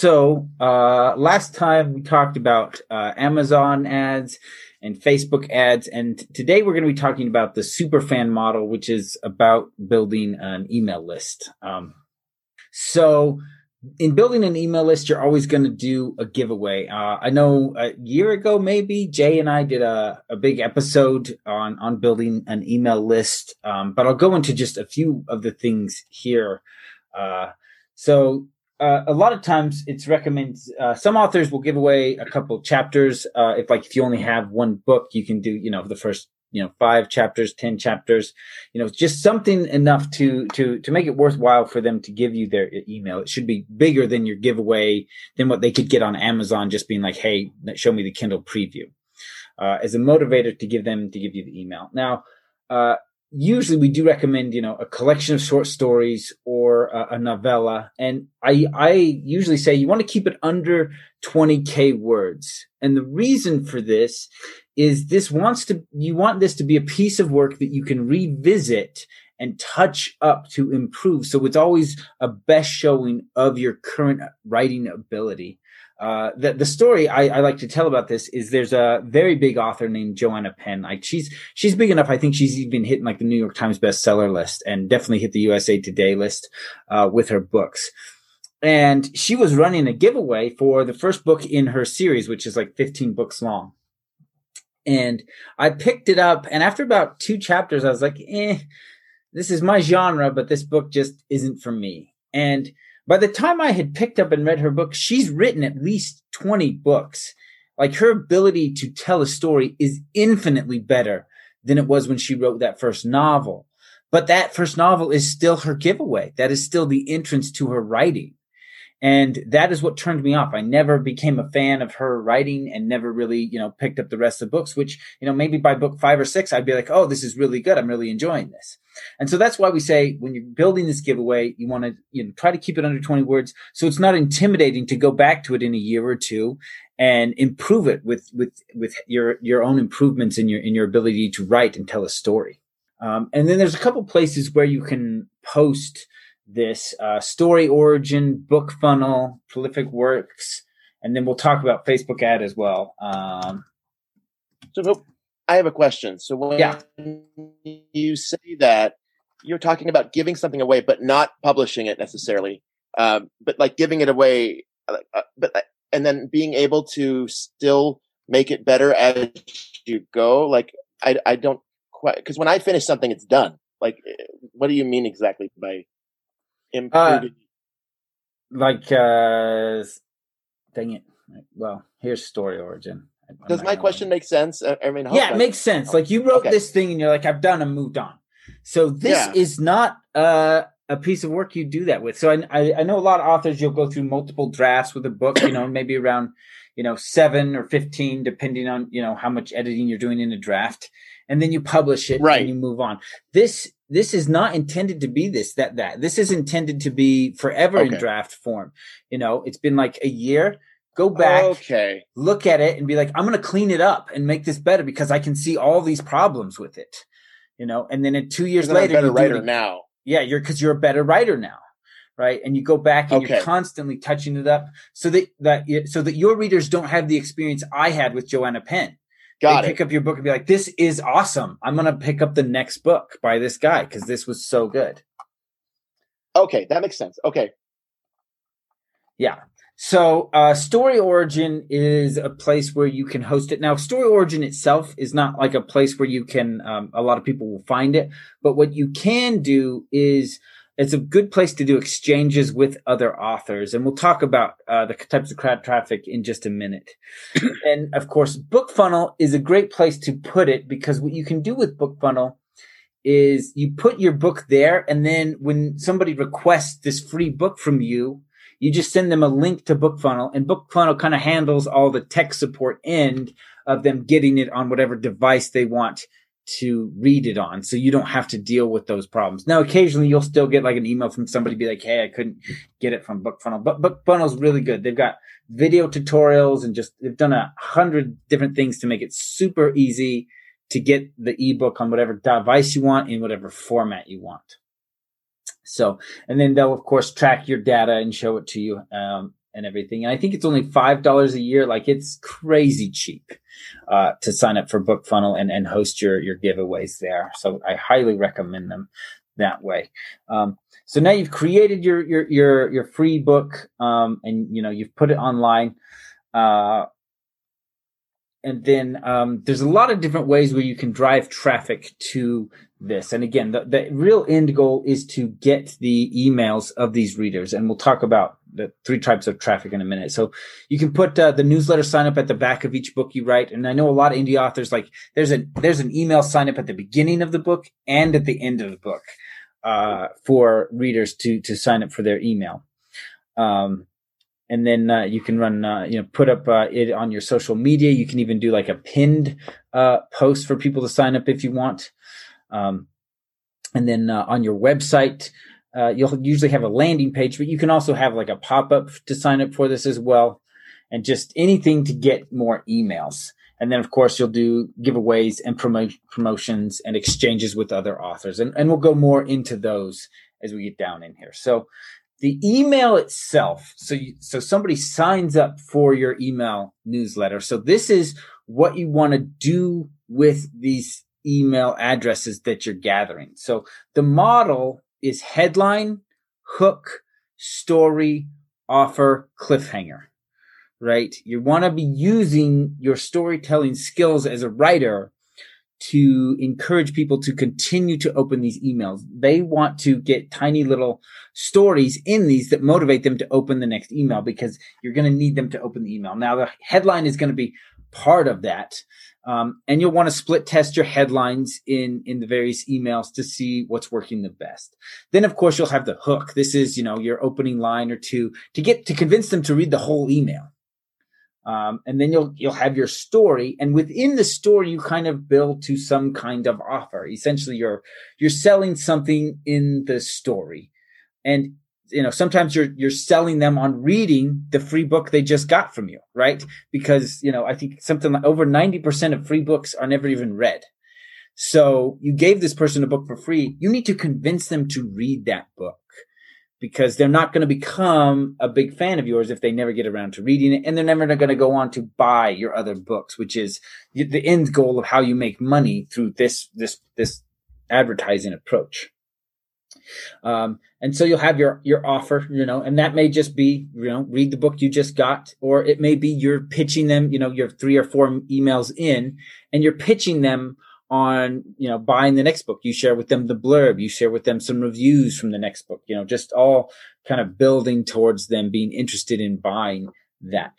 so uh, last time we talked about uh, Amazon ads and Facebook ads, and today we're going to be talking about the superfan model, which is about building an email list. Um, so in building an email list, you're always going to do a giveaway. Uh, I know a year ago, maybe Jay and I did a, a big episode on, on building an email list. Um, but I'll go into just a few of the things here. Uh, so, uh, a lot of times it's recommended, uh, some authors will give away a couple chapters. Uh, if like, if you only have one book, you can do, you know, the first you know five chapters ten chapters you know just something enough to to to make it worthwhile for them to give you their email it should be bigger than your giveaway than what they could get on amazon just being like hey show me the kindle preview uh, as a motivator to give them to give you the email now uh, usually we do recommend you know a collection of short stories or a, a novella. And i i usually say you want to keep it under 20k words. And the reason for this is this wants to you want this to be a piece of work that you can revisit and touch up to improve so it's always a best showing of your current writing ability uh, the, the story I, I, like to tell about this is there's a very big author named Joanna Penn. Like she's she's big enough. I think she's even hitting like the New York Times bestseller list and definitely hit the USA Today list uh, with her books. And she was running a giveaway for the first book in her series, which is like 15 books long. And I picked it up, and after about two chapters, I was like, eh, this is my genre, but this book just isn't for me. And by the time I had picked up and read her book, she's written at least 20 books. Like her ability to tell a story is infinitely better than it was when she wrote that first novel. But that first novel is still her giveaway. That is still the entrance to her writing. And that is what turned me off. I never became a fan of her writing and never really, you know, picked up the rest of the books, which, you know, maybe by book five or six, I'd be like, oh, this is really good. I'm really enjoying this. And so that's why we say when you're building this giveaway, you want to, you know, try to keep it under 20 words. So it's not intimidating to go back to it in a year or two and improve it with, with, with your, your own improvements in your, in your ability to write and tell a story. Um, and then there's a couple places where you can post, this uh, story origin, book funnel, prolific works, and then we'll talk about Facebook ad as well. Um, so I have a question. So when yeah. you say that you're talking about giving something away, but not publishing it necessarily, um, but like giving it away, uh, uh but uh, and then being able to still make it better as you go. Like I, I don't quite because when I finish something, it's done. Like, eh, what do you mean exactly by uh, like, uh, dang it. Well, here's story origin. Does my question make sense? I mean, yeah, it makes sense. Like you wrote okay. this thing and you're like, I've done and moved on. So this yeah. is not uh, a piece of work you do that with. So I, I, I know a lot of authors, you'll go through multiple drafts with a book, you know, maybe around, you know, seven or 15, depending on, you know, how much editing you're doing in a draft. And then you publish it right. and you move on. This this is not intended to be this that that this is intended to be forever okay. in draft form you know it's been like a year go back okay look at it and be like i'm going to clean it up and make this better because i can see all these problems with it you know and then in two years later I'm a better writer now yeah you're because you're a better writer now right and you go back and okay. you're constantly touching it up so that that so that your readers don't have the experience i had with joanna penn Got they it. pick up your book and be like, "This is awesome. I'm gonna pick up the next book by this guy because this was so good." Okay, that makes sense. Okay. Yeah. So, uh, Story Origin is a place where you can host it. Now, Story Origin itself is not like a place where you can, um, a lot of people will find it, but what you can do is it's a good place to do exchanges with other authors. And we'll talk about uh, the types of crowd traffic in just a minute. and of course, BookFunnel is a great place to put it because what you can do with BookFunnel is you put your book there. And then when somebody requests this free book from you, you just send them a link to BookFunnel and BookFunnel kind of handles all the tech support end of them getting it on whatever device they want to read it on so you don't have to deal with those problems. Now, occasionally you'll still get like an email from somebody be like, Hey, I couldn't get it from BookFunnel, but BookFunnel's really good. They've got video tutorials and just, they've done a hundred different things to make it super easy to get the ebook on whatever device you want in whatever format you want. So, and then they'll of course track your data and show it to you. Um, and everything. And I think it's only five dollars a year. Like it's crazy cheap uh, to sign up for BookFunnel and and host your your giveaways there. So I highly recommend them that way. Um, so now you've created your your your your free book, um, and you know you've put it online. Uh, and then um, there's a lot of different ways where you can drive traffic to this. And again, the, the real end goal is to get the emails of these readers. And we'll talk about the three types of traffic in a minute. So you can put uh, the newsletter sign up at the back of each book you write. And I know a lot of indie authors like there's a there's an email sign up at the beginning of the book and at the end of the book uh, for readers to to sign up for their email. Um, and then uh, you can run uh, you know put up uh, it on your social media. You can even do like a pinned uh, post for people to sign up if you want. Um, and then uh, on your website uh, you'll usually have a landing page but you can also have like a pop-up to sign up for this as well. And just anything to get more emails. And then of course you'll do giveaways and promo- promotions and exchanges with other authors. And, and we'll go more into those as we get down in here. So the email itself so you, so somebody signs up for your email newsletter. So this is what you want to do with these email addresses that you're gathering. So the model is headline hook story offer cliffhanger right? You want to be using your storytelling skills as a writer to encourage people to continue to open these emails. They want to get tiny little stories in these that motivate them to open the next email because you're going to need them to open the email. Now, the headline is going to be part of that. Um, and you'll want to split test your headlines in, in the various emails to see what's working the best. Then, of course, you'll have the hook. This is, you know, your opening line or two to get to convince them to read the whole email. Um, and then you'll you'll have your story, and within the story, you kind of build to some kind of offer. Essentially, you're you're selling something in the story, and you know sometimes you're you're selling them on reading the free book they just got from you, right? Because you know I think something like over ninety percent of free books are never even read. So you gave this person a book for free. You need to convince them to read that book because they're not going to become a big fan of yours if they never get around to reading it and they're never going to go on to buy your other books which is the end goal of how you make money through this this this advertising approach. Um, and so you'll have your your offer you know and that may just be you know read the book you just got or it may be you're pitching them you know you're three or four emails in and you're pitching them on you know buying the next book. You share with them the blurb. You share with them some reviews from the next book you know just all kind of building towards them being interested in buying that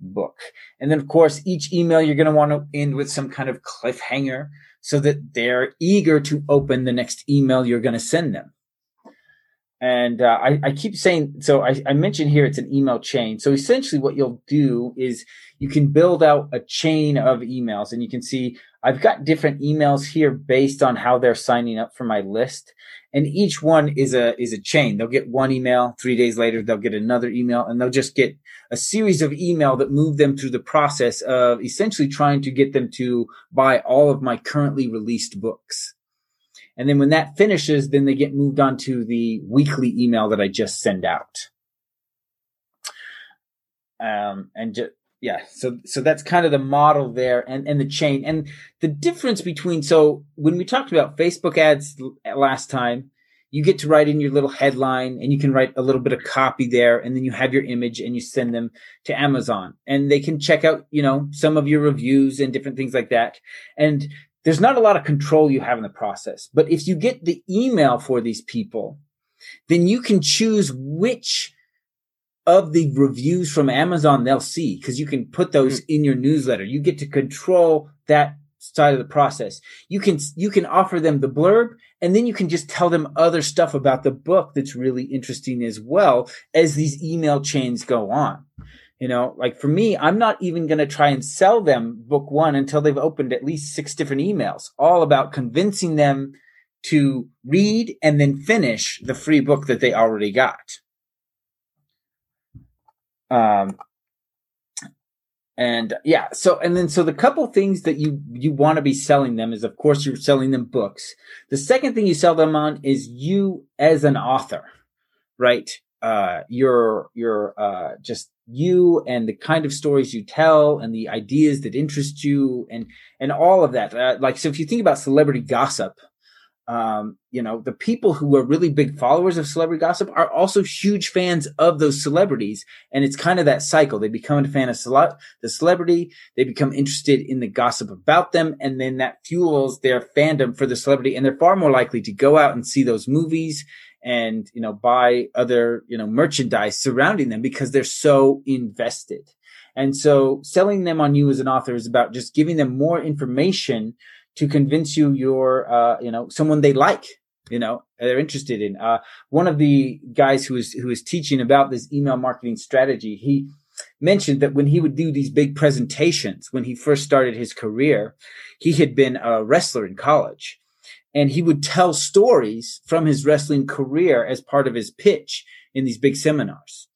book. And then of course each email you're going to want to end with some kind of cliffhanger so that they're eager to open the next email you're going to send them. And uh, I, I, keep saying so I, I, mentioned here it's an email chain. So essentially what you'll do is you can build out a chain of emails and you can see i've got different emails here based on how they're signing up for my list. And each one is a is a chain. They'll get one email three days later they'll get another email and they'll just get a series of email that move them through the process of essentially trying to get them to buy all of my currently released books. And then when that finishes, then they get moved on to the weekly email that I just send out. Um, and just, yeah, so, so that's kind of the model there and, and the chain and the difference between, so when we talked about Facebook ads last time, you get to write in your little headline and you can write a little bit of copy there and then you have your image and you send them to Amazon and they can check out, you know, some of your reviews and different things like that. And there's not a lot of control you have in the process. But if you get the email for these people, then you can choose which of the reviews from Amazon they'll see because you can put those mm-hmm. in your newsletter. You get to control that side of the process. You can you can offer them the blurb and then you can just tell them other stuff about the book that's really interesting as well as these email chains go on. You know, like for me, I'm not even going to try and sell them book one until they've opened at least six different emails, all about convincing them to read and then finish the free book that they already got. Um, and yeah, so and then so the couple things that you you want to be selling them is of course you're selling them books. The second thing you sell them on is you as an author, right? Uh, your your uh, just you and the kind of stories you tell and the ideas that interest you and and all of that. Uh, like so, if you think about celebrity gossip, um, you know, the people who are really big followers of celebrity gossip are also huge fans of those celebrities. And it's kind of that cycle. They become a fan of the celebrity. They become interested in the gossip about them. And then that fuels their fandom for the celebrity. And they're far more likely to go out and see those movies and, you know, buy other, you know, merchandise surrounding them because they're so invested. And so selling them on you as an author is about just giving them more information to convince you you're, uh, you know, someone they like, you know, they're interested in. Uh, one of the guys who is, who is teaching about this email marketing strategy, he mentioned that when he would do these big presentations, when he first started his career, he had been a wrestler in college and he would tell stories from his wrestling career as part of his pitch in these big seminars.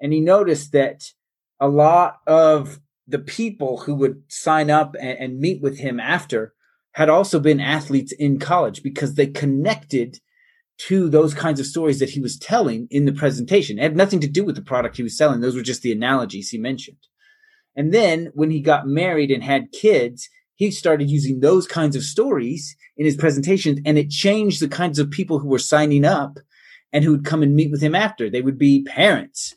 And he noticed that a lot of the people who would sign up and, and meet with him after had also been athletes in college because they connected to those kinds of stories that he was telling in the presentation. It had nothing to do with the product he was selling. Those were just the analogies he mentioned. And then when he got married and had kids, he started using those kinds of stories in his presentations and it changed the kinds of people who were signing up and who would come and meet with him after. They would be parents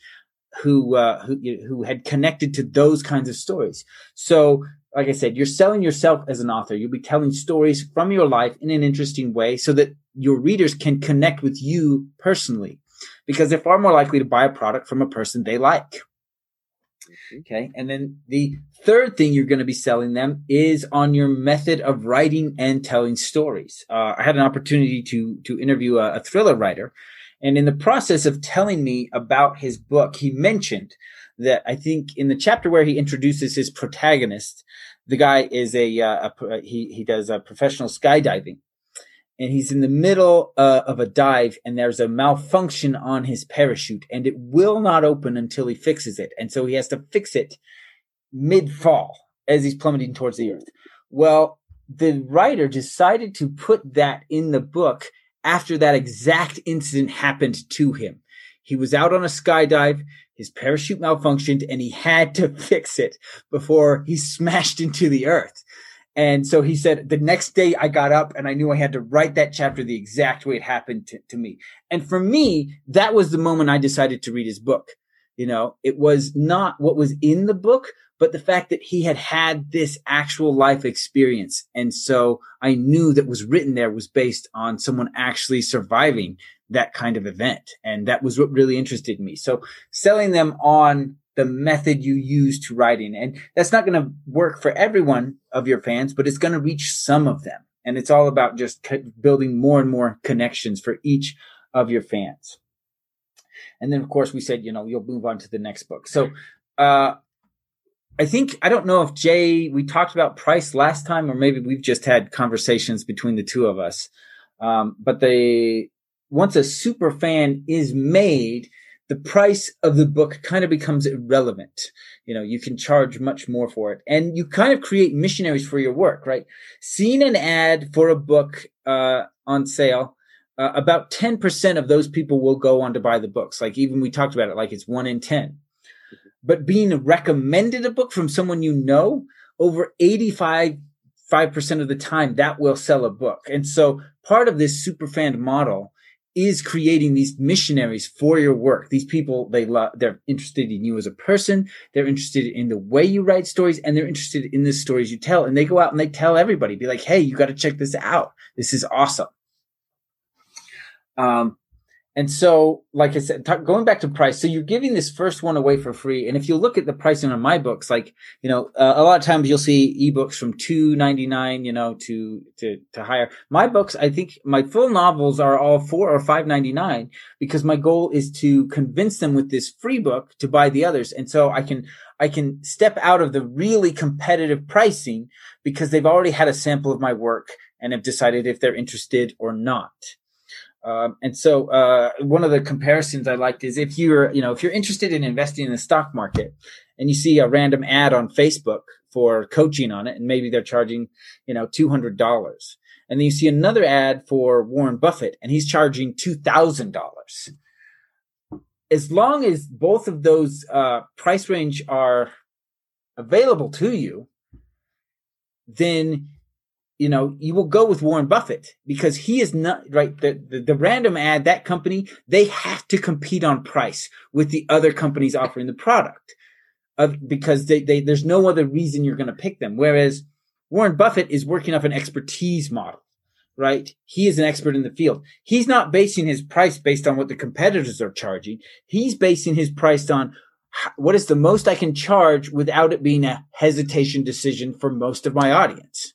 who, uh, who, who had connected to those kinds of stories. So like I said, you're selling yourself as an author. You'll be telling stories from your life in an interesting way so that your readers can connect with you personally because they're far more likely to buy a product from a person they like. Okay. And then the third thing you're going to be selling them is on your method of writing and telling stories. Uh, I had an opportunity to, to interview a, a thriller writer. And in the process of telling me about his book, he mentioned that I think in the chapter where he introduces his protagonist, the guy is a, uh, a he he does a professional skydiving, and he's in the middle uh, of a dive, and there's a malfunction on his parachute, and it will not open until he fixes it, and so he has to fix it mid fall as he's plummeting towards the earth. Well, the writer decided to put that in the book after that exact incident happened to him. He was out on a skydive his parachute malfunctioned and he had to fix it before he smashed into the earth. And so he said, the next day I got up and I knew I had to write that chapter the exact way it happened to, to me. And for me, that was the moment I decided to read his book. You know, it was not what was in the book, but the fact that he had had this actual life experience. And so I knew that was written there was based on someone actually surviving that kind of event. And that was what really interested me. So selling them on the method you use to writing. And that's not going to work for everyone of your fans, but it's going to reach some of them. And it's all about just building more and more connections for each of your fans. And then, of course, we said, you know, you'll move on to the next book. So, uh, I think, I don't know if Jay, we talked about price last time, or maybe we've just had conversations between the two of us. Um, but the, once a super fan is made, the price of the book kind of becomes irrelevant. You know, you can charge much more for it and you kind of create missionaries for your work, right? Seeing an ad for a book, uh, on sale, uh, about 10% of those people will go on to buy the books. Like even we talked about it, like it's one in 10. But being recommended a book from someone you know, over 85 5% of the time that will sell a book. And so part of this super fan model is creating these missionaries for your work. These people, they love, they're interested in you as a person. They're interested in the way you write stories and they're interested in the stories you tell. And they go out and they tell everybody, be like, Hey, you got to check this out. This is awesome. Um, and so, like I said, talk, going back to price, so you're giving this first one away for free. And if you look at the pricing on my books, like you know, uh, a lot of times you'll see ebooks from two ninety nine, you know, to to to higher. My books, I think, my full novels are all four or five ninety nine because my goal is to convince them with this free book to buy the others, and so I can I can step out of the really competitive pricing because they've already had a sample of my work and have decided if they're interested or not. Um, and so, uh, one of the comparisons I liked is if you're, you know, if you're interested in investing in the stock market and you see a random ad on Facebook for coaching on it, and maybe they're charging, you know, $200. And then you see another ad for Warren Buffett and he's charging $2,000. as long as both of those uh, price range are available to you, then you know you will go with Warren Buffett because he is not right. The, the, the random ad that company they have to compete on price with the other companies offering the product, uh, because they, they there's no other reason you're going to pick them. Whereas Warren Buffett is working off an expertise model right? He is an expert in the field. He's not basing his price based on what the competitors are charging. He's basing his price on what is the most I can charge without it being a hesitation decision for most of my audience,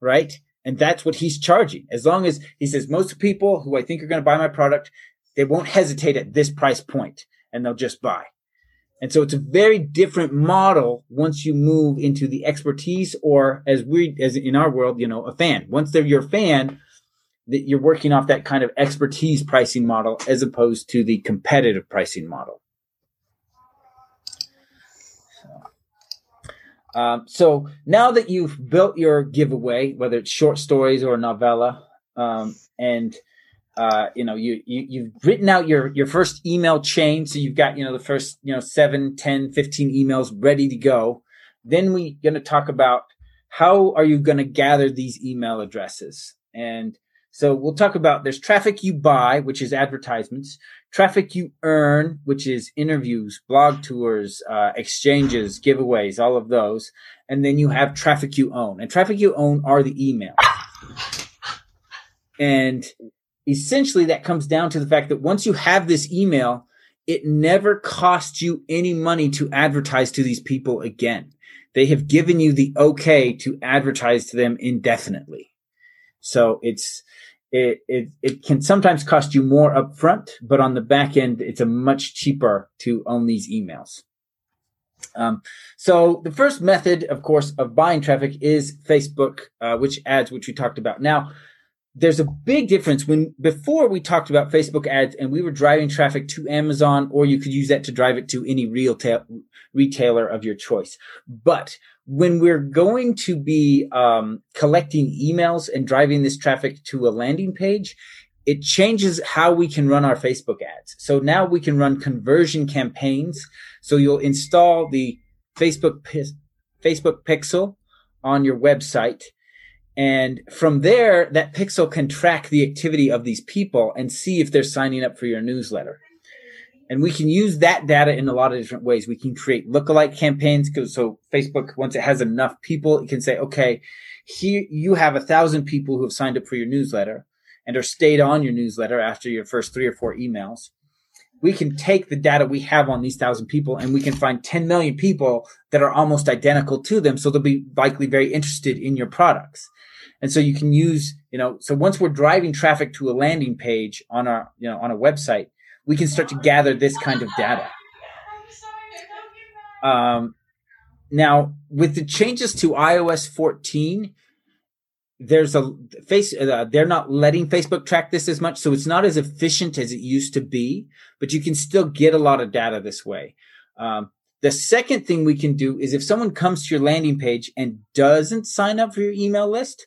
right? And that's what he's charging. As long as he says most people who I think are going to buy my product, they won't hesitate at this price point and they'll just buy. And so it's a very different model once you move into the expertise or as we, as in our world, you know, a fan. Once they're your fan, that you're working off that kind of expertise pricing model as opposed to the competitive pricing model. Um, so now that you've built your giveaway, whether it's short stories or a novella, um, and uh, you know you, you you've written out your your first email chain, so you've got you know the first you know 7, 10, 15 emails ready to go. Then we're going to talk about how are you going to gather these email addresses, and so we'll talk about there's traffic you buy, which is advertisements traffic you earn, which is interviews, blog tours, uh, exchanges, giveaways, all of those. And then you have traffic you own. And traffic you own are the emails. And essentially that comes down to the fact that once you have this email, it never costs you any money to advertise to these people again. They have given you the okay to advertise to them indefinitely. So it's, it, it, it can sometimes cost you more upfront, but on the back end, it's a much cheaper to own these emails. Um, so the first method, of course, of buying traffic is Facebook, uh, which ads, which we talked about. Now, there's a big difference when before we talked about Facebook ads and we were driving traffic to Amazon, or you could use that to drive it to any real ta- retailer of your choice. But when we're going to be um, collecting emails and driving this traffic to a landing page, it changes how we can run our Facebook ads. So now we can run conversion campaigns. So you'll install the Facebook Facebook pixel on your website. And from there, that pixel can track the activity of these people and see if they're signing up for your newsletter. And we can use that data in a lot of different ways. We can create lookalike campaigns. So Facebook, once it has enough people, it can say, okay, here you have a thousand people who have signed up for your newsletter and are stayed on your newsletter after your first three or four emails. We can take the data we have on these thousand people and we can find 10 million people that are almost identical to them. So they'll be likely very interested in your products. And so you can use, you know, so once we're driving traffic to a landing page on our, you know, on a website, we can start to gather this kind of data. Um, now, with the changes to iOS 14, there's a face uh, they're not letting facebook track this as much so it's not as efficient as it used to be but you can still get a lot of data this way um, the second thing we can do is if someone comes to your landing page and doesn't sign up for your email list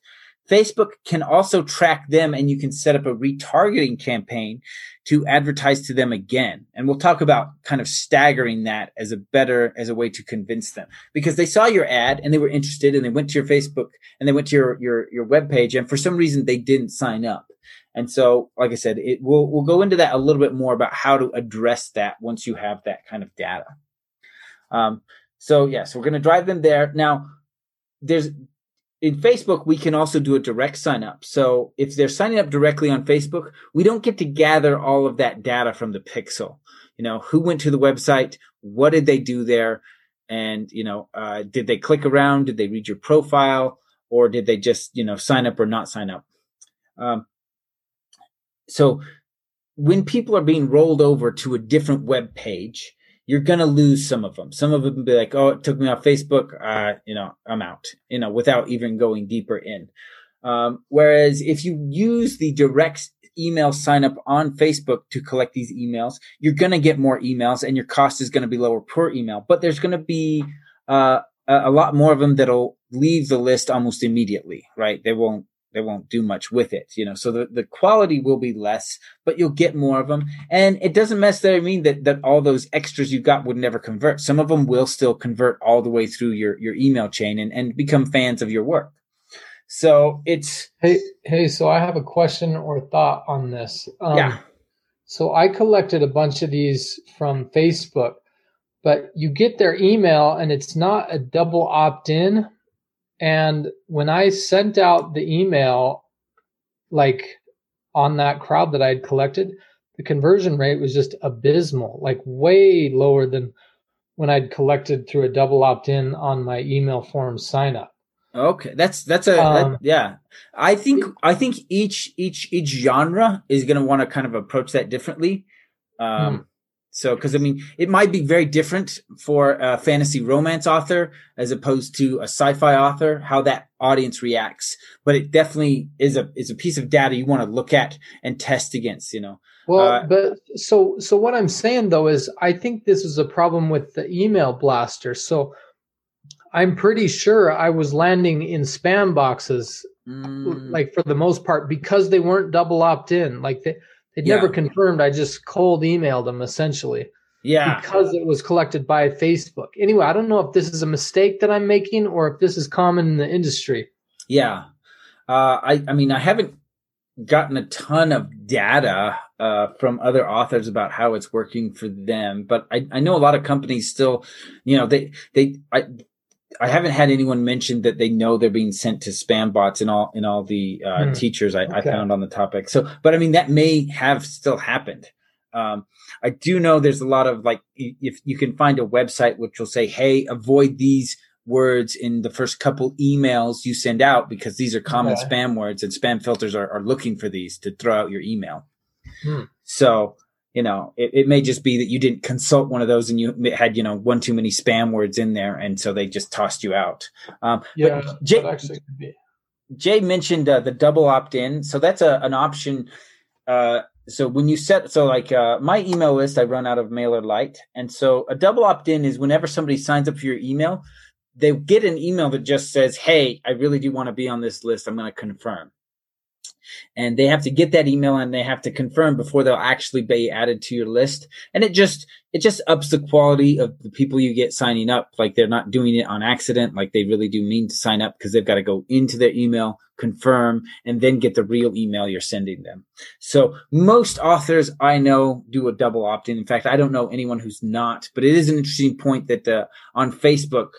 Facebook can also track them and you can set up a retargeting campaign to advertise to them again. And we'll talk about kind of staggering that as a better, as a way to convince them because they saw your ad and they were interested and they went to your Facebook and they went to your, your, your webpage. and for some reason they didn't sign up. And so, like I said, it will, we'll go into that a little bit more about how to address that once you have that kind of data. Um, so yes, yeah, so we're going to drive them there. Now, there's in Facebook, we can also do a direct sign up. So if they're signing up directly on Facebook, we don't get to gather all of that data from the pixel. You know, who went to the website? What did they do there? And, you know, uh, did they click around? Did they read your profile? Or did they just, you know, sign up or not sign up? Um, so when people are being rolled over to a different web page, you're to lose some of them. Some of them be like, oh, it took me off Facebook. Uh, you know, I'm out, you know, without even going deeper in. Um, whereas if you use the direct email sign up on Facebook to collect these emails, you're to get more emails and your cost is to be lower per email, but there's to be, uh, a lot more of them that'll leave the list almost immediately, right? They won't, they won't do much with it, you know. So the, the quality will be less, but you'll get more of them. And it doesn't necessarily mean that, that all those extras you got would never convert. Some of them will still convert all the way through your, your email chain and, and become fans of your work. So it's hey hey. So I have a question or thought on this. Um, yeah. So I collected a bunch of these from Facebook, but you get their email and it's not a double opt in. And when I sent out the email, like on that crowd that I had collected, the conversion rate was just abysmal, like way lower than when I'd collected through a double opt in on my email form sign up. Okay, that's that's a um, that, yeah. I think I think each each each genre is going to want to kind of approach that differently. Um, hmm. So, because I mean, it might be very different for a fantasy romance author as opposed to a sci-fi author, how that audience reacts. But it definitely is a is a piece of data you want to look at and test against. You know. Well, uh, but so so what I'm saying though is I think this is a problem with the email blaster. So I'm pretty sure I was landing in spam boxes, mm. like for the most part, because they weren't double opt in. Like they they yeah. never confirmed. I just cold emailed them essentially. Yeah, because it was collected by Facebook. Anyway, I don't know if this is a mistake that I'm making or if this is common in the industry. Yeah, uh, I I mean I haven't gotten a ton of data uh, from other authors about how it's working for them, but I, I know a lot of companies still, you know, they they I I haven't had anyone mention that they know they're being sent to spam bots in all in all the uh, hmm. teachers I, okay. I, found on the topic. So, but I mean that may have still happened. Um, I do know there's a lot of like if you can find a website which will say, "Hey, avoid these words in the first couple emails you send out because these are common okay. spam words and spam filters are, are looking for these to throw out your email." Hmm. So you know, it, it, may just be that you didn't consult one of those and you had, you know, one too many spam words in there. And so they just tossed you out. Um, yeah, but Jay, Jay mentioned uh, the double opt in. So that's a, an option. Uh, so when you set, so like uh, my email list, I run out of MailerLite. And so a double opt in is whenever somebody signs up for your email, they get an email that just says, Hey, I really do want to be on this list. I'm going to confirm and they have to get that email and they have to confirm before they'll actually be added to your list. And it just, it just ups the quality of the people you get signing up. Like they're not doing it on accident. Like they really do mean to sign up because they've got to go into their email, confirm, and then get the real email you're sending them. So most authors I know do a double opt in. Fact, I don't know anyone who's not, but it is an interesting point that uh, on Facebook,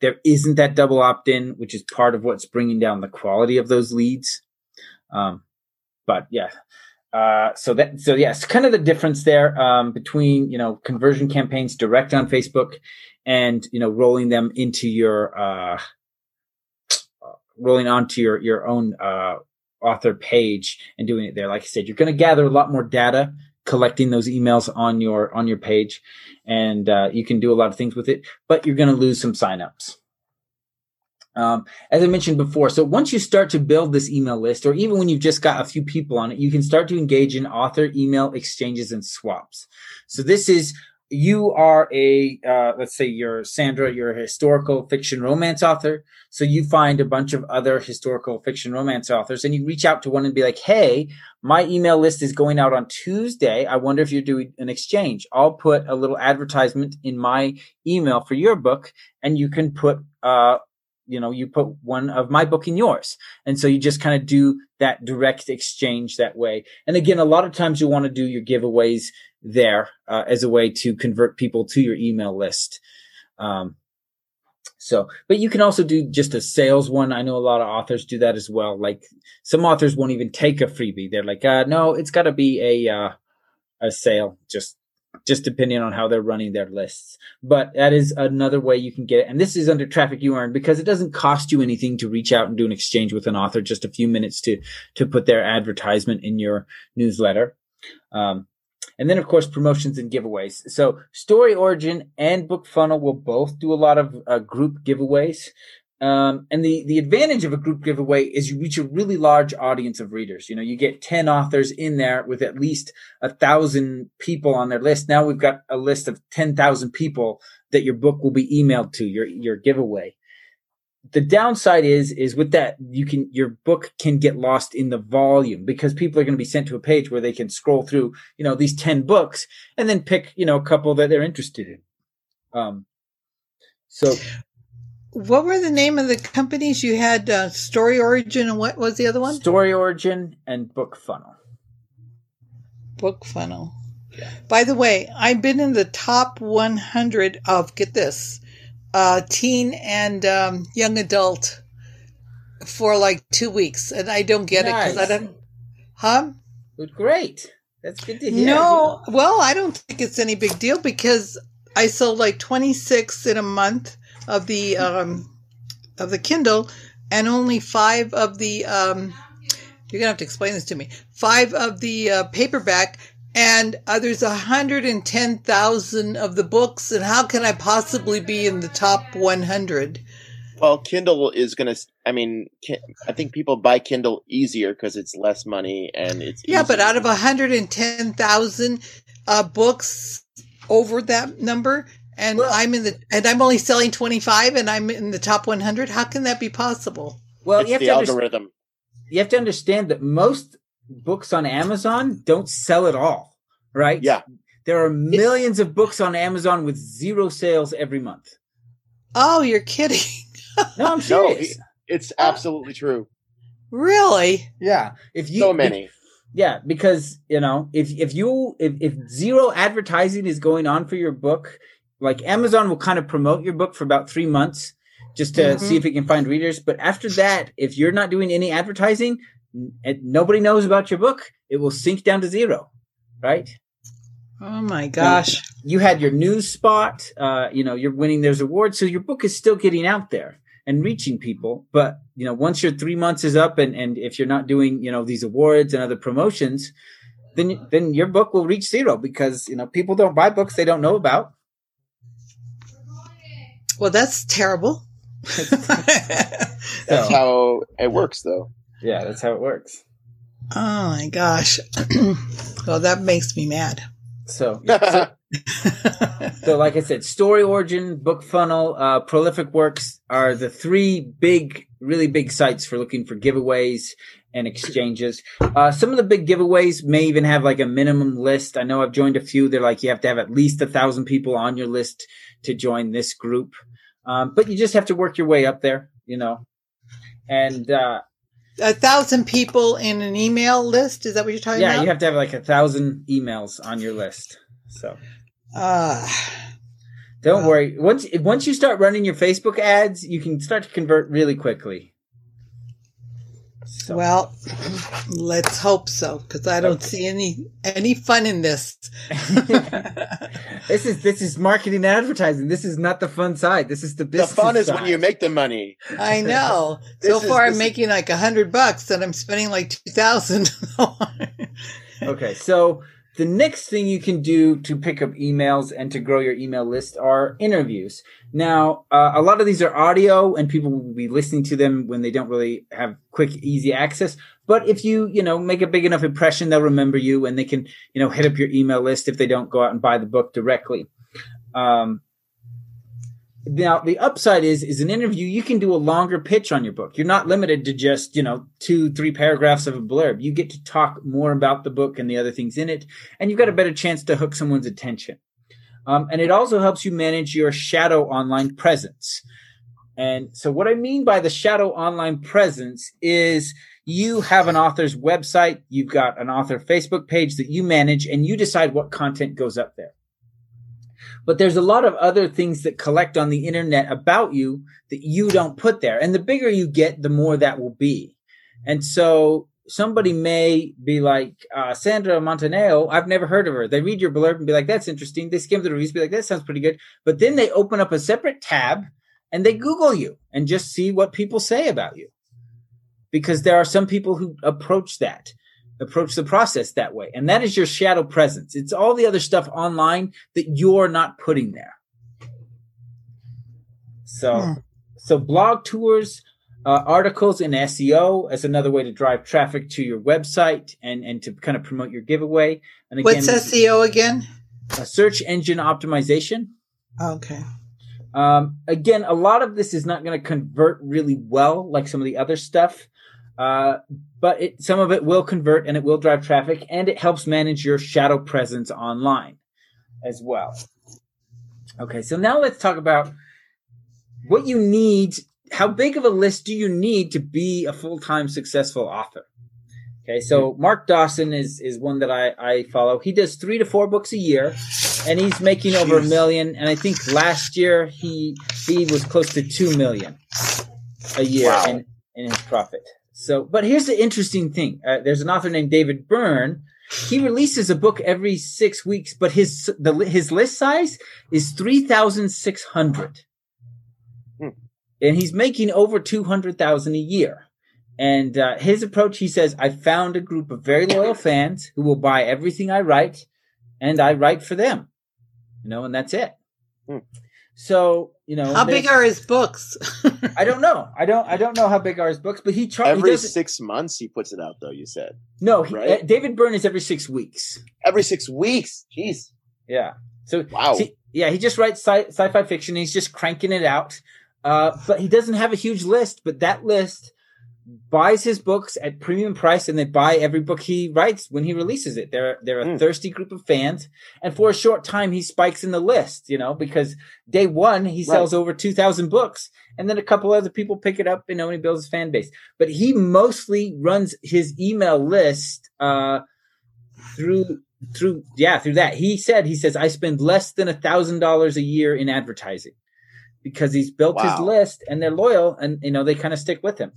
there isn't that double opt in, which is part of what's bringing down the quality of those leads. Um, but yeah, uh, so that so yes, kind of the difference there um, between you know conversion campaigns direct on Facebook and you know rolling them into your uh, rolling onto your your own uh, author page and doing it there. Like I said, you're going to gather a lot more data collecting those emails on your on your page, and uh, you can do a lot of things with it. But you're going to lose some signups. Um, as I mentioned before, so once you start to build this email list, or even when you've just got a few people on it, you can start to engage in author email exchanges and swaps. So this is you are a uh, let's say you're Sandra, you're a historical fiction romance author. So you find a bunch of other historical fiction romance authors, and you reach out to one and be like, "Hey, my email list is going out on Tuesday. I wonder if you're doing an exchange. I'll put a little advertisement in my email for your book, and you can put." Uh, you know you put one of my book in yours. And so you just kind of do that direct exchange that way. And again a lot of times you want to do your giveaways there uh, as a way to convert people to your email list. Um, so but you can also do just a sales one. I know a lot of authors do that as well. Like some authors won't even take a freebie. They're like uh, no it's got to be a uh, a sale. Just just depending on how they're running their lists. But that is another way you can get it. And this is under traffic you earn because it doesn't cost you anything to reach out and do an exchange with an author, just a few minutes to, to put their advertisement in your newsletter. Um, and then, of course, promotions and giveaways. So, Story Origin and Book Funnel will both do a lot of uh, group giveaways. Um, and the, the advantage of a group giveaway is you reach a really large audience of readers. You know, you get 10 authors in there with at least a thousand people on their list. Now we've got a list of 10,000 people that your book will be emailed to, your, your giveaway. the downside is is with that you can your book can get lost in the volume because people are going to be sent to a page where they can scroll through you know these 10 books and then pick you know a couple that they're interested in um so what were the name of the companies you had uh, story origin and what was the other one story origin and book funnel book funnel yeah. by the way i've been in the top 100 of get this uh, teen and um, young adult for like two weeks, and I don't get nice. it because I don't. Huh? Great. That's good to hear. No, well, I don't think it's any big deal because I sold like twenty six in a month of the um, of the Kindle, and only five of the. Um, you're gonna have to explain this to me. Five of the uh, paperback, and uh, there's 110,000 of the books, and how can I possibly be in the top 100? Well, Kindle is going to, I mean, I think people buy Kindle easier because it's less money and it's. Yeah, easier. but out of 110,000 uh, books over that number, and well, I'm in the, and I'm only selling 25 and I'm in the top 100, how can that be possible? Well, it's you have the to algorithm. You have to understand that most books on Amazon don't sell at all, right? Yeah. There are millions of books on Amazon with zero sales every month. Oh, you're kidding. no, I'm serious. No, it's uh, absolutely true. Really? Yeah. If you so many. If, yeah, because you know, if if you if, if zero advertising is going on for your book, like Amazon will kind of promote your book for about three months just to mm-hmm. see if it can find readers. But after that, if you're not doing any advertising, nobody knows about your book, it will sink down to zero, right? Oh my gosh! you had your news spot. Uh, you know, you're winning those awards, so your book is still getting out there and reaching people. But you know, once your three months is up, and and if you're not doing you know these awards and other promotions, then then your book will reach zero because you know people don't buy books they don't know about. Well, that's terrible. that's so. how it works, though. Yeah, that's how it works. Oh my gosh. well, that makes me mad. So, so, so, like I said, Story Origin, Book Funnel, uh, Prolific Works are the three big, really big sites for looking for giveaways and exchanges. Uh, some of the big giveaways may even have like a minimum list. I know I've joined a few. They're like you have to have at least a thousand people on your list to join this group. Um, but you just have to work your way up there, you know. And uh, a thousand people in an email list. Is that what you're talking yeah, about? Yeah, you have to have like a thousand emails on your list. So, uh, don't well. worry. Once once you start running your Facebook ads, you can start to convert really quickly. So. Well, let's hope so because I don't okay. see any any fun in this. this is this is marketing and advertising. This is not the fun side. This is the business. The fun is side. when you make the money. I know. so far, I'm making like a hundred bucks, and I'm spending like two thousand. okay, so the next thing you can do to pick up emails and to grow your email list are interviews. Now, uh, a lot of these are audio and people will be listening to them when they don't really have quick, easy access. But if you, you know, make a big enough impression, they'll remember you and they can, you know, hit up your email list if they don't go out and buy the book directly. Um, now the upside is is an interview you can do a longer pitch on your book. You're not limited to just you know two three paragraphs of a blurb. You get to talk more about the book and the other things in it and you've got a better chance to hook someone's attention. Um, and it also helps you manage your shadow online presence. And so what i mean by the shadow online presence is you have an author's website you've got an author facebook page that you manage and you decide what content goes up there but there's a lot of other things that collect on the internet about you that you don't put there. And the bigger you get, the more that will be. And so somebody may be like, uh, Sandra Montaneo, I've never heard of her. They read your blurb and be like, that's interesting. They skim the reviews, be like, that sounds pretty good. But then they open up a separate tab and they Google you and just see what people say about you. Because there are some people who approach that approach the process that way. And that is your shadow presence. It's all the other stuff online that you're not putting there. So, hmm. so blog tours, uh, articles in SEO as another way to drive traffic to your website and, and to kind of promote your giveaway. And again, what's SEO again? A search engine optimization. Okay. Um, again, a lot of this is not going to convert really well, like some of the other stuff. Uh, but it, some of it will convert and it will drive traffic and it helps manage your shadow presence online as well. Okay, so now let's talk about what you need. How big of a list do you need to be a full time successful author? Okay, so Mark Dawson is is one that I, I follow. He does three to four books a year, and he's making over a million. And I think last year he he was close to two million a year wow. in, in his profit. So, but here's the interesting thing. Uh, there's an author named David Byrne. He releases a book every six weeks, but his the his list size is three thousand six hundred, hmm. and he's making over two hundred thousand a year. And uh, his approach, he says, I found a group of very loyal fans who will buy everything I write, and I write for them. You know, and that's it. Hmm. So you know, how big are his books? I don't know. I don't. I don't know how big are his books, but he charges every he six months. He puts it out, though. You said no. He, right? uh, David Byrne is every six weeks. Every six weeks. Jeez. Yeah. So wow. See, yeah, he just writes sci- fi fiction. He's just cranking it out. Uh, but he doesn't have a huge list. But that list buys his books at premium price and they buy every book he writes when he releases it. They're they're a mm. thirsty group of fans, and for a short time he spikes in the list, you know, because day one he sells right. over two thousand books, and then a couple other people pick it up, you know, and he builds his fan base. But he mostly runs his email list uh, through through yeah through that. He said he says I spend less than a thousand dollars a year in advertising because he's built wow. his list and they're loyal and you know they kind of stick with him.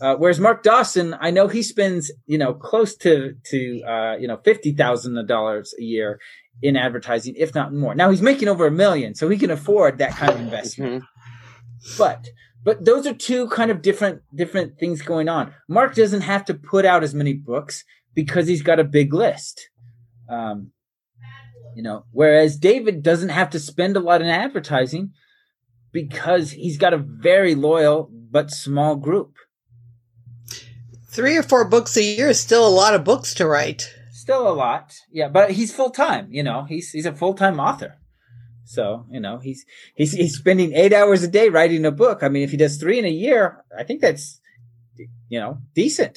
Uh, whereas Mark Dawson, I know he spends, you know, close to to uh, you know fifty thousand dollars a year in advertising, if not more. Now he's making over a million, so he can afford that kind of investment. Mm-hmm. But but those are two kind of different different things going on. Mark doesn't have to put out as many books because he's got a big list. Um, you know, whereas David doesn't have to spend a lot in advertising because he's got a very loyal but small group. Three or four books a year is still a lot of books to write. Still a lot, yeah. But he's full time. You know, he's he's a full time author. So you know, he's he's he's spending eight hours a day writing a book. I mean, if he does three in a year, I think that's you know decent.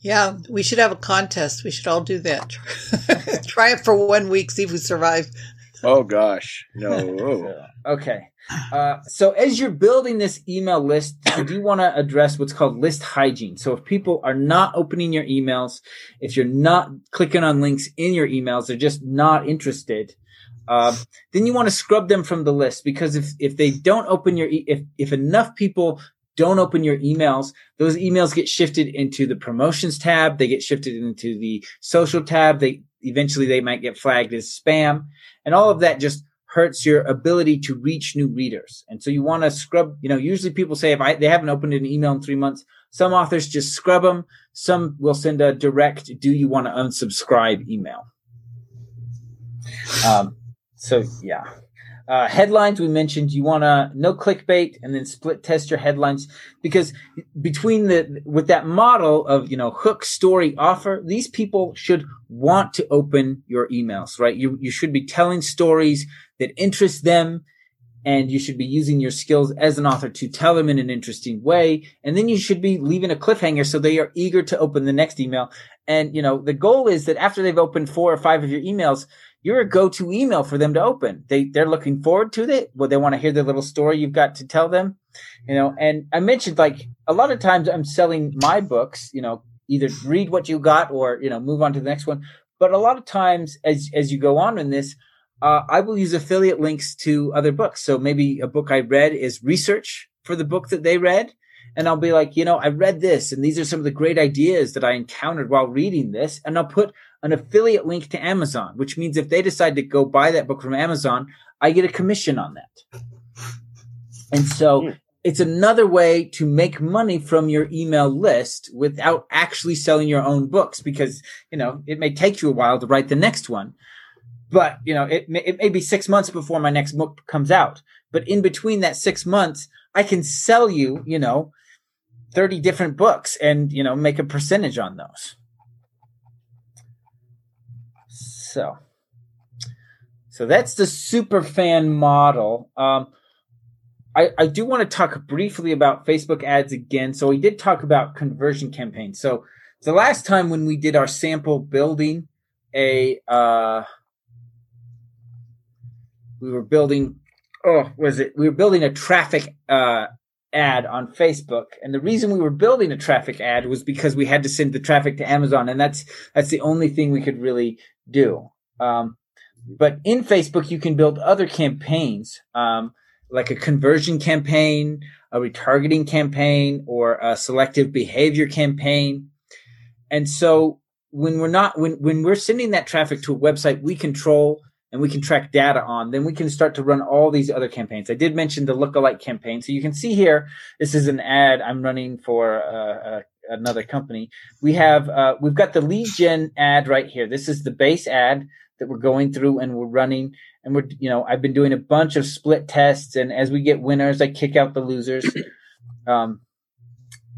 Yeah, we should have a contest. We should all do that. Try it for one week, see if we survive. Oh gosh, no. okay. Uh, so as you're building this email list, you do want to address what's called list hygiene. So if people are not opening your emails, if you're not clicking on links in your emails, they're just not interested. Uh, then you want to scrub them from the list because if if they don't open your e- if if enough people don't open your emails, those emails get shifted into the promotions tab. They get shifted into the social tab. They eventually they might get flagged as spam, and all of that just hurts your ability to reach new readers. And so you want to scrub, you know, usually people say if I, they haven't opened an email in three months, some authors just scrub them. Some will send a direct, do you want to unsubscribe email? Um, so yeah. Uh, headlines. We mentioned you want to no clickbait and then split test your headlines because between the with that model of you know hook story offer these people should want to open your emails right? You you should be telling stories that interest them and you should be using your skills as an author to tell them in an interesting way. And then you should be leaving a cliffhanger so they are eager to open the next email. And you know the goal is that after they've opened four or five of your emails you're a go-to email for them to open. They they're looking forward to it. Well, they want to hear the little story you've got to tell them, you know. And I mentioned like a lot of times I'm selling my books, you know, either read what you got or you know move on to the next one. But a lot of times, as as you go on in this, uh, I will use affiliate links to other books. So maybe a book I read is research for the book that they read. And I'll be like, you know, I read this and these are some of the great ideas that I encountered while reading this. And I'll put an affiliate link to Amazon, which means if they decide to go buy that book from Amazon, I get a commission on that. And so hmm. it's another way to make money from your email list without actually selling your own books because, you know, it may take you a while to write the next one. But, you know, it may, it may be six months before my next book comes out. But in between that six months, I can sell you, you know, 30 different books and, you know, make a percentage on those. So, so that's the super fan model. Um, I, I do want to talk briefly about Facebook ads again. So we did talk about conversion campaigns. So the last time when we did our sample building a uh we were building oh was it we were building a traffic uh ad on Facebook. And the reason we were building a traffic ad was because we had to send the traffic to Amazon. And that's, that's the only thing we could really do. Um, but in Facebook, you can build other campaigns, um, like a conversion campaign, a retargeting campaign, or a selective behavior campaign. And so when we're not, when, when we're sending that traffic to a website, we control and we can track data on, then we can start to run all these other campaigns. I did mention the lookalike campaign. So you can see here, this is an ad I'm running for uh, uh, another company. We have, uh, we've got the lead gen ad right here. This is the base ad that we're going through and we're running. And we're, you know, I've been doing a bunch of split tests. And as we get winners, I kick out the losers. Um,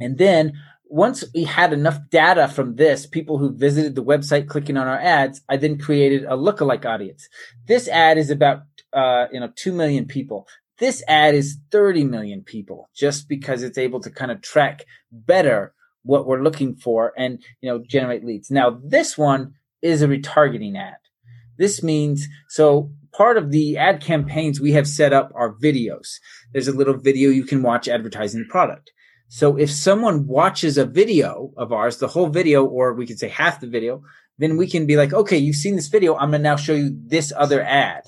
and then once we had enough data from this, people who visited the website clicking on our ads, I then created a lookalike audience. This ad is about, uh, you know, 2 million people. This ad is 30 million people just because it's able to kind of track better what we're looking for and, you know, generate leads. Now, this one is a retargeting ad. This means, so part of the ad campaigns we have set up are videos. There's a little video you can watch advertising the product. So if someone watches a video of ours, the whole video, or we could say half the video, then we can be like, okay, you've seen this video. I'm going to now show you this other ad.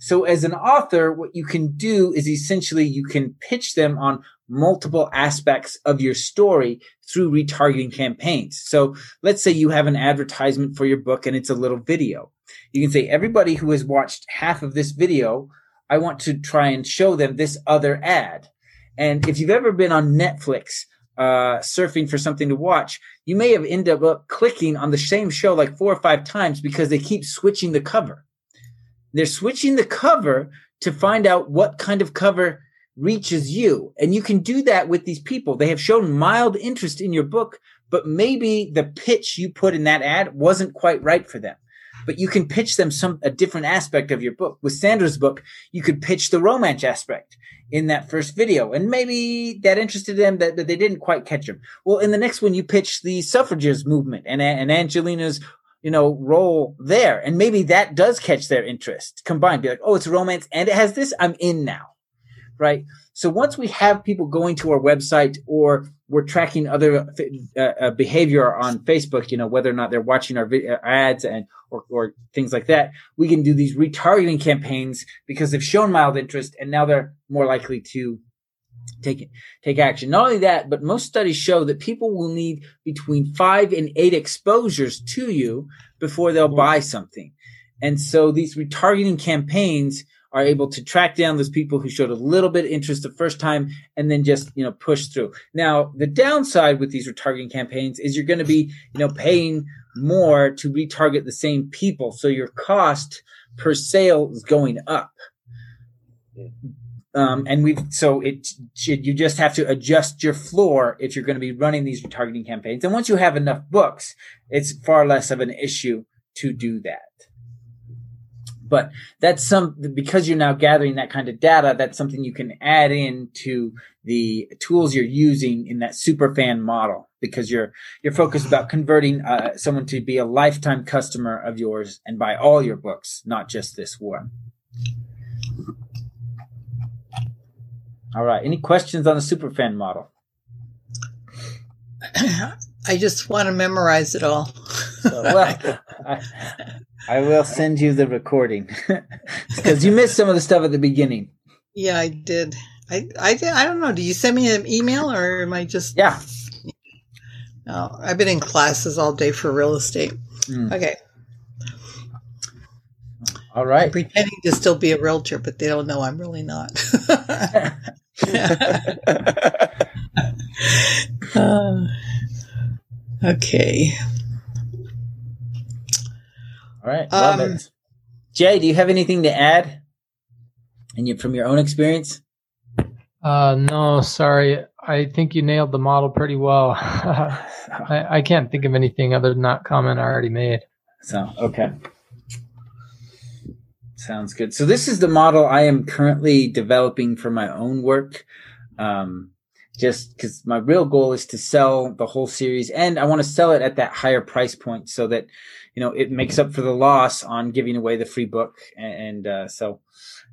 So as an author, what you can do is essentially you can pitch them on multiple aspects of your story through retargeting campaigns. So let's say you have an advertisement for your book and it's a little video. You can say everybody who has watched half of this video, I want to try and show them this other ad. And if you've ever been on Netflix, uh, surfing for something to watch, you may have ended up clicking on the same show like four or five times because they keep switching the cover. They're switching the cover to find out what kind of cover reaches you. And you can do that with these people. They have shown mild interest in your book, but maybe the pitch you put in that ad wasn't quite right for them. But you can pitch them some a different aspect of your book. With Sandra's book, you could pitch the romance aspect in that first video. And maybe that interested them that, that they didn't quite catch them. Well, in the next one, you pitch the suffragist movement and, and Angelina's, you know, role there. And maybe that does catch their interest combined. Be like, oh, it's romance and it has this. I'm in now. Right. So once we have people going to our website or we're tracking other uh, uh, behavior on Facebook, you know, whether or not they're watching our uh, ads and or, or things like that, we can do these retargeting campaigns because they've shown mild interest and now they're more likely to take take action. Not only that, but most studies show that people will need between five and eight exposures to you before they'll buy something. And so these retargeting campaigns are able to track down those people who showed a little bit of interest the first time and then just you know push through. Now the downside with these retargeting campaigns is you're going to be you know paying more to retarget the same people so your cost per sale is going up. Um, and we've so it you just have to adjust your floor if you're going to be running these retargeting campaigns. And once you have enough books it's far less of an issue to do that but that's some because you're now gathering that kind of data that's something you can add in to the tools you're using in that super fan model. Because you're you're focused about converting uh, someone to be a lifetime customer of yours and buy all your books not just this one. All right. Any questions on the super fan model? I just want to memorize it all. So, well I, I will send you the recording because you missed some of the stuff at the beginning. Yeah, I did. I I did, I don't know. Do you send me an email or am I just? Yeah. No, I've been in classes all day for real estate. Mm. Okay. All right. I'm pretending to still be a realtor, but they don't know I'm really not. uh, okay. All right, love um, it. Jay, do you have anything to add? And you from your own experience? Uh, no, sorry. I think you nailed the model pretty well. I, I can't think of anything other than that comment I already made. So okay. Sounds good. So this is the model I am currently developing for my own work. Um, just because my real goal is to sell the whole series and I want to sell it at that higher price point so that, you know, it makes up for the loss on giving away the free book. And, uh, so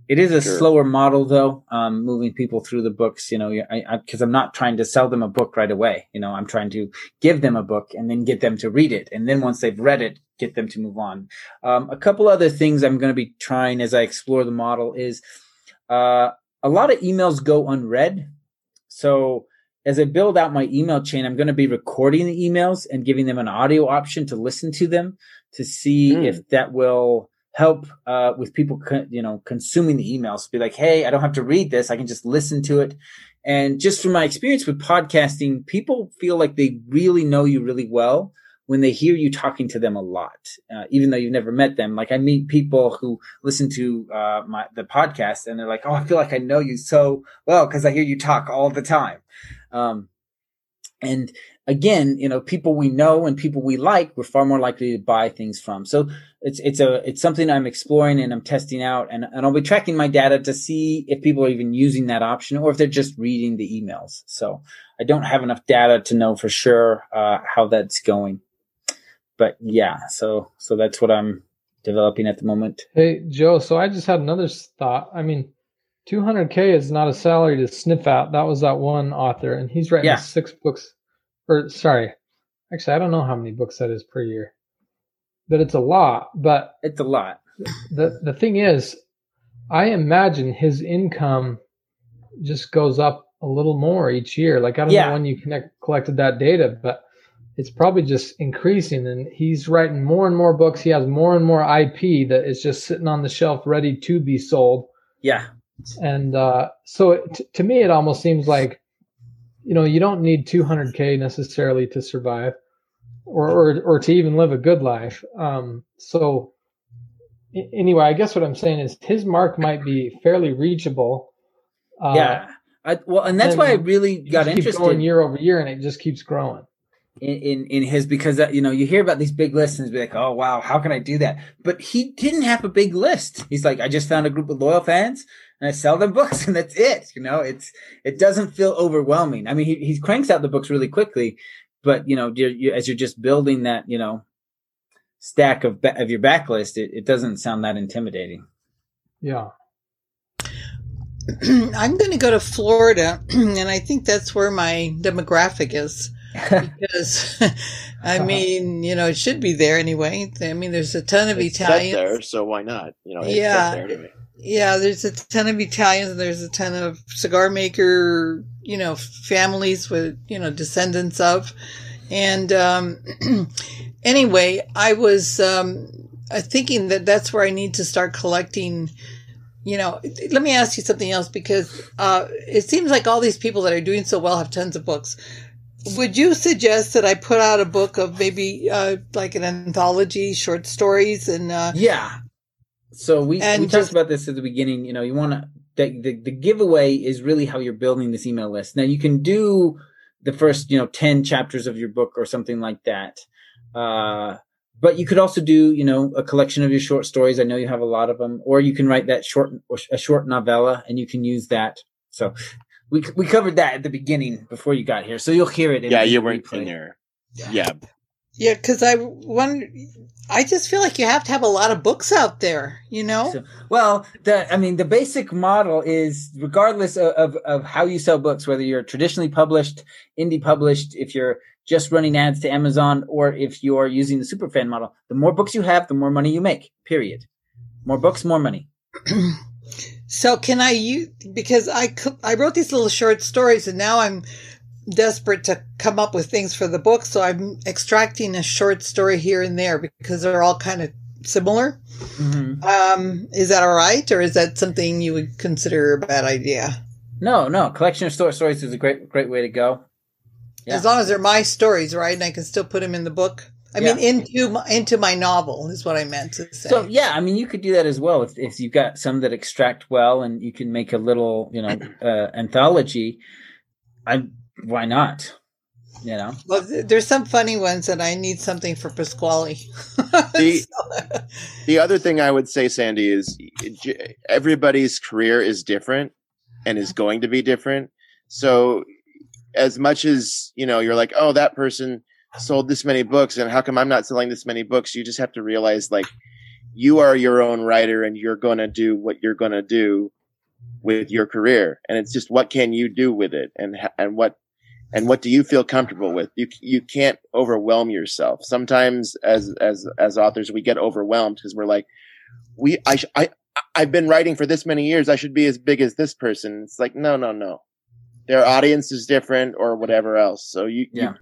it is a sure. slower model though, um, moving people through the books, you know, I, I, cause I'm not trying to sell them a book right away. You know, I'm trying to give them a book and then get them to read it. And then once they've read it, get them to move on. Um, a couple other things I'm going to be trying as I explore the model is, uh, a lot of emails go unread so as I build out my email chain, I'm going to be recording the emails and giving them an audio option to listen to them to see mm. if that will help uh, with people, you know, consuming the emails. Be like, hey, I don't have to read this; I can just listen to it. And just from my experience with podcasting, people feel like they really know you really well when they hear you talking to them a lot, uh, even though you've never met them. Like I meet people who listen to uh, my the podcast and they're like, "Oh, I feel like I know you so well because I hear you talk all the time." Um, and again, you know, people we know and people we like, we're far more likely to buy things from. So it's it's a it's something I'm exploring and I'm testing out, and and I'll be tracking my data to see if people are even using that option or if they're just reading the emails. So I don't have enough data to know for sure uh, how that's going but yeah, so so that's what I'm developing at the moment. Hey Joe, so I just had another thought. I mean, 200k is not a salary to sniff at. That was that one author, and he's writing yeah. six books. Or sorry, actually, I don't know how many books that is per year, but it's a lot. But it's a lot. The the thing is, I imagine his income just goes up a little more each year. Like I don't yeah. know when you connect collected that data, but it's probably just increasing and he's writing more and more books. He has more and more ip that is just sitting on the shelf ready to be sold. Yeah. And uh, so t- to me it almost seems like you know you don't need 200k necessarily to survive or or, or to even live a good life. Um, so anyway i guess what i'm saying is his mark might be fairly reachable uh, yeah. I, well and that's why i really got interested year over year and it just keeps growing in, in, in his because uh, you know you hear about these big lists and be like, oh wow, how can I do that? But he didn't have a big list. He's like, I just found a group of loyal fans and I sell them books and that's it. You know, it's it doesn't feel overwhelming. I mean, he he cranks out the books really quickly, but you know, you're, you, as you're just building that, you know, stack of of your backlist, it, it doesn't sound that intimidating. Yeah. I'm going to go to Florida, and I think that's where my demographic is because I mean, you know, it should be there anyway. I mean, there's a ton of it's Italians there, so why not? You know, yeah, anyway. yeah. There's a ton of Italians. and There's a ton of cigar maker, you know, families with you know descendants of, and um, anyway, I was um, thinking that that's where I need to start collecting you know, let me ask you something else because uh, it seems like all these people that are doing so well have tons of books would you suggest that I put out a book of maybe uh, like an anthology, short stories, and uh, yeah. So we and we just, talked about this at the beginning. You know, you want to the, the the giveaway is really how you're building this email list. Now you can do the first you know ten chapters of your book or something like that. Uh, but you could also do you know a collection of your short stories. I know you have a lot of them, or you can write that short a short novella and you can use that. So we we covered that at the beginning before you got here, so you'll hear it. yeah, you weren't in there. Yeah. Yeah, because I one, I just feel like you have to have a lot of books out there, you know. So, well, the I mean, the basic model is regardless of, of, of how you sell books, whether you're traditionally published, indie published, if you're just running ads to Amazon, or if you're using the superfan model, the more books you have, the more money you make. Period. More books, more money. So can I use because I I wrote these little short stories and now I'm desperate to come up with things for the book, so I'm extracting a short story here and there because they're all kind of similar. Mm-hmm. Um, is that all right, or is that something you would consider a bad idea? No, no. Collection of short stories is a great, great way to go. Yeah. As long as they're my stories, right, and I can still put them in the book. I yeah. mean, into my, into my novel is what I meant to say. So yeah, I mean, you could do that as well if, if you've got some that extract well, and you can make a little, you know, uh, anthology. I why not? you know. Well, there's some funny ones, and I need something for Pasquale. the, the other thing I would say, Sandy, is everybody's career is different and is going to be different. So, as much as you know, you're like, oh, that person sold this many books, and how come I'm not selling this many books? You just have to realize, like, you are your own writer, and you're going to do what you're going to do with your career, and it's just what can you do with it, and and what and what do you feel comfortable with? You you can't overwhelm yourself. Sometimes as as as authors we get overwhelmed because we're like we i i i've been writing for this many years. I should be as big as this person. It's like no no no. Their audience is different or whatever else. So you yeah.